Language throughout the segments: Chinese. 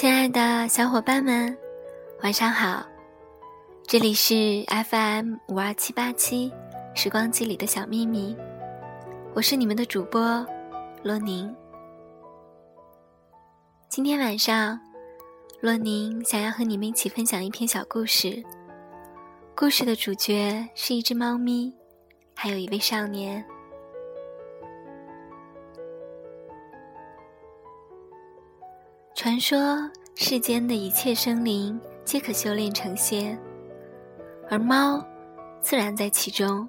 亲爱的小伙伴们，晚上好！这里是 FM 五二七八七时光机里的小秘密，我是你们的主播洛宁。今天晚上，洛宁想要和你们一起分享一篇小故事。故事的主角是一只猫咪，还有一位少年。传说世间的一切生灵皆可修炼成仙，而猫自然在其中。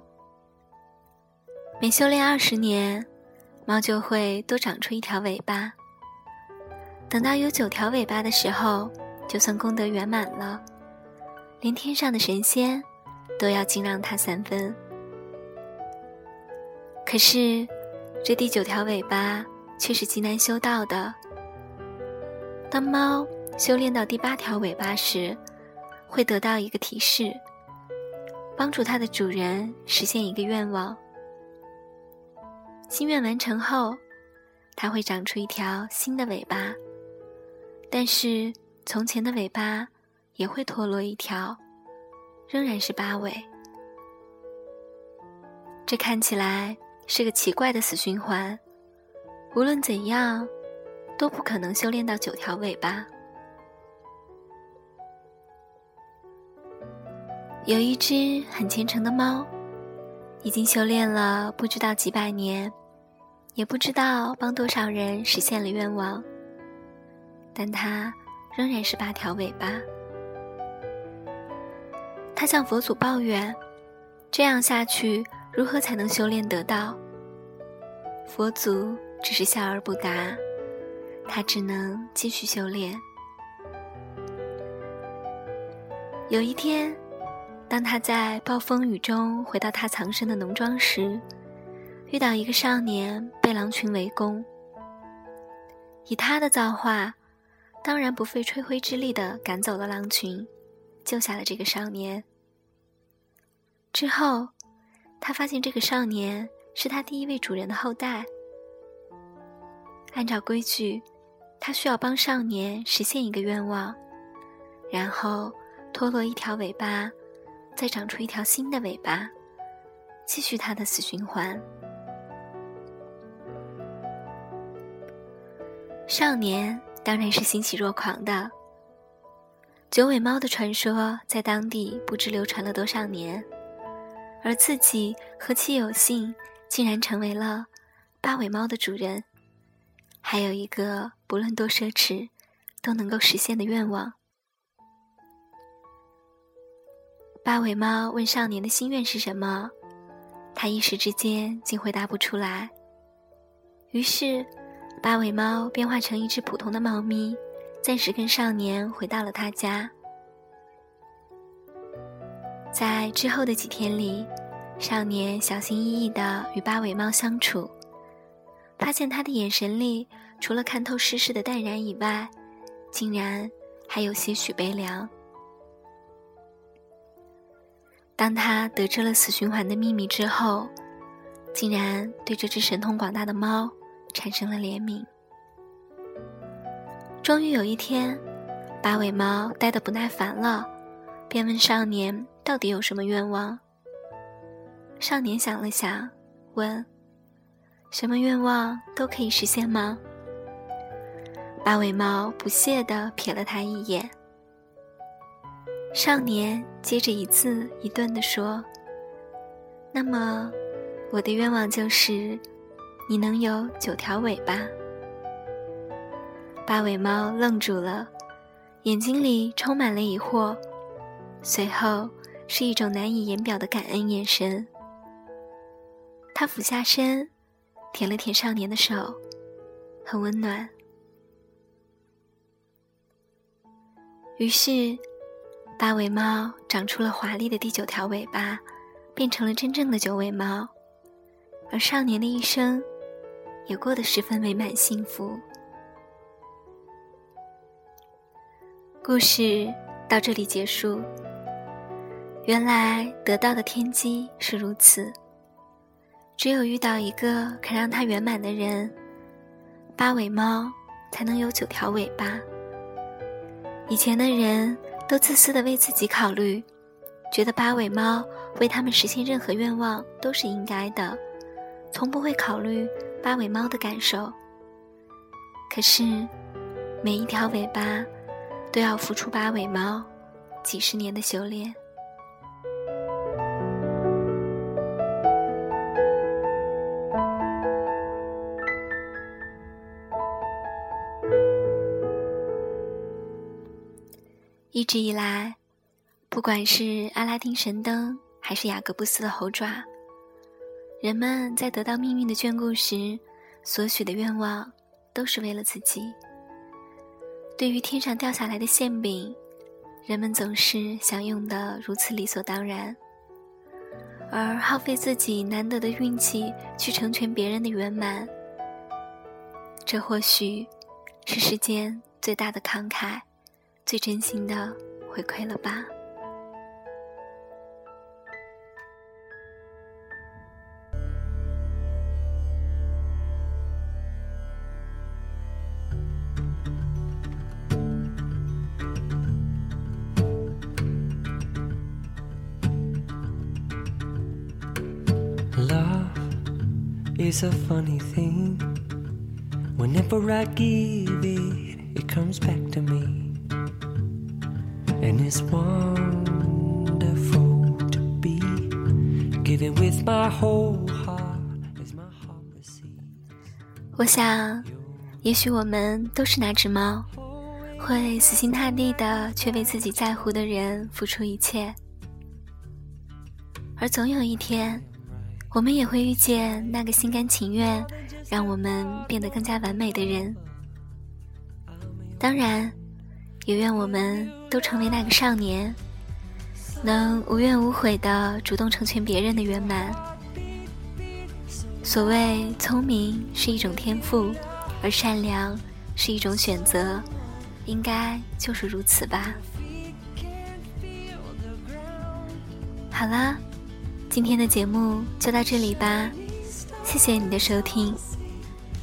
每修炼二十年，猫就会多长出一条尾巴。等到有九条尾巴的时候，就算功德圆满了，连天上的神仙都要敬让它三分。可是，这第九条尾巴却是极难修到的。当猫修炼到第八条尾巴时，会得到一个提示，帮助它的主人实现一个愿望。心愿完成后，它会长出一条新的尾巴，但是从前的尾巴也会脱落一条，仍然是八尾。这看起来是个奇怪的死循环，无论怎样。都不可能修炼到九条尾巴。有一只很虔诚的猫，已经修炼了不知道几百年，也不知道帮多少人实现了愿望，但它仍然是八条尾巴。他向佛祖抱怨：“这样下去，如何才能修炼得到？”佛祖只是笑而不答。他只能继续修炼。有一天，当他在暴风雨中回到他藏身的农庄时，遇到一个少年被狼群围攻。以他的造化，当然不费吹灰之力的赶走了狼群，救下了这个少年。之后，他发现这个少年是他第一位主人的后代。按照规矩。他需要帮少年实现一个愿望，然后脱落一条尾巴，再长出一条新的尾巴，继续他的死循环。少年当然是欣喜若狂的。九尾猫的传说在当地不知流传了多少年，而自己何其有幸，竟然成为了八尾猫的主人。还有一个不论多奢侈都能够实现的愿望。八尾猫问少年的心愿是什么，他一时之间竟回答不出来。于是，八尾猫变化成一只普通的猫咪，暂时跟少年回到了他家。在之后的几天里，少年小心翼翼的与八尾猫相处。发现他的眼神里，除了看透世事的淡然以外，竟然还有些许悲凉。当他得知了死循环的秘密之后，竟然对这只神通广大的猫产生了怜悯。终于有一天，八尾猫待得不耐烦了，便问少年到底有什么愿望。少年想了想，问。什么愿望都可以实现吗？八尾猫不屑地瞥了他一眼。少年接着一字一顿地说：“那么，我的愿望就是，你能有九条尾巴。”八尾猫愣住了，眼睛里充满了疑惑，随后是一种难以言表的感恩眼神。他俯下身。舔了舔少年的手，很温暖。于是，八尾猫长出了华丽的第九条尾巴，变成了真正的九尾猫，而少年的一生也过得十分美满幸福。故事到这里结束。原来得到的天机是如此。只有遇到一个肯让它圆满的人，八尾猫才能有九条尾巴，以前的人都自私的为自己考虑，觉得八尾猫为他们实现任何愿望都是应该的，从不会考虑八尾猫的感受。可是，每一条尾巴都要付出八尾猫几十年的修炼。一直以来，不管是阿拉丁神灯，还是雅各布斯的猴爪，人们在得到命运的眷顾时，所许的愿望，都是为了自己。对于天上掉下来的馅饼，人们总是享用的如此理所当然，而耗费自己难得的运气去成全别人的圆满，这或许是世间最大的慷慨。最真心的回馈了吧。Love is a funny thing. Whenever I give it, it comes back to me. And it's wonderful to be giving with my whole heart as my heart receives. 我想，也许我们都是那只猫，会死心塌地的，去为自己在乎的人付出一切。而总有一天，我们也会遇见那个心甘情愿让我们变得更加完美的人。当然。也愿我们都成为那个少年，能无怨无悔的主动成全别人的圆满。所谓聪明是一种天赋，而善良是一种选择，应该就是如此吧。好了，今天的节目就到这里吧，谢谢你的收听，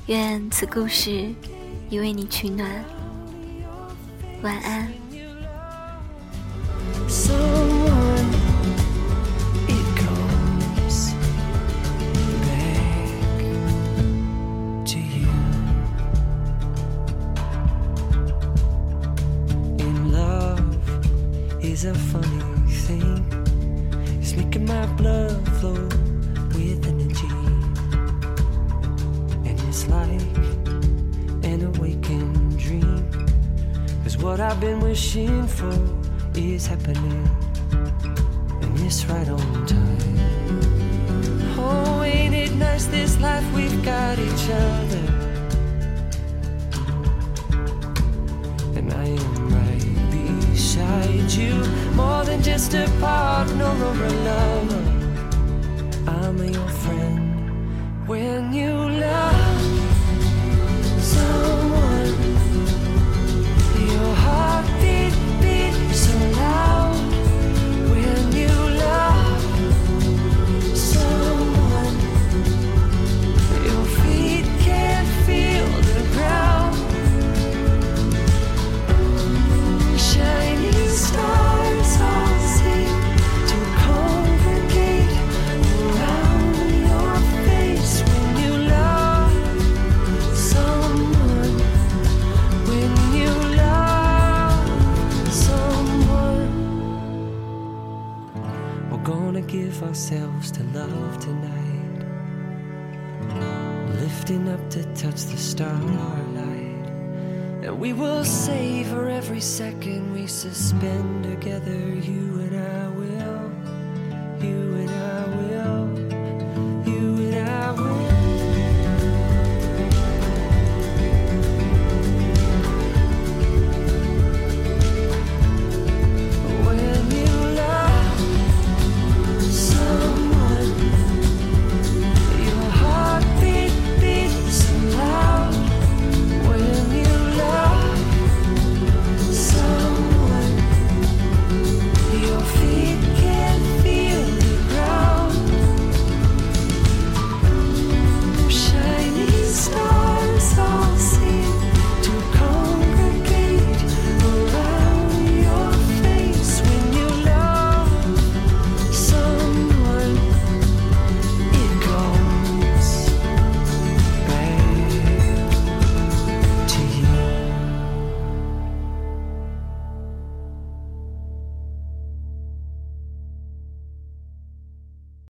愿此故事已为你取暖。In love So on it comes back to you. And love is a funny thing. It's making my blood flow with energy. And it's like an dream. Cause what I've been wishing for is happening. And it's right on time. Oh, ain't it nice this life we've got each other? And I am right beside you. More than just a partner or a lover. I'm your friend gonna give ourselves to love tonight. Lifting up to touch the starlight. And we will savor every second we suspend together, you and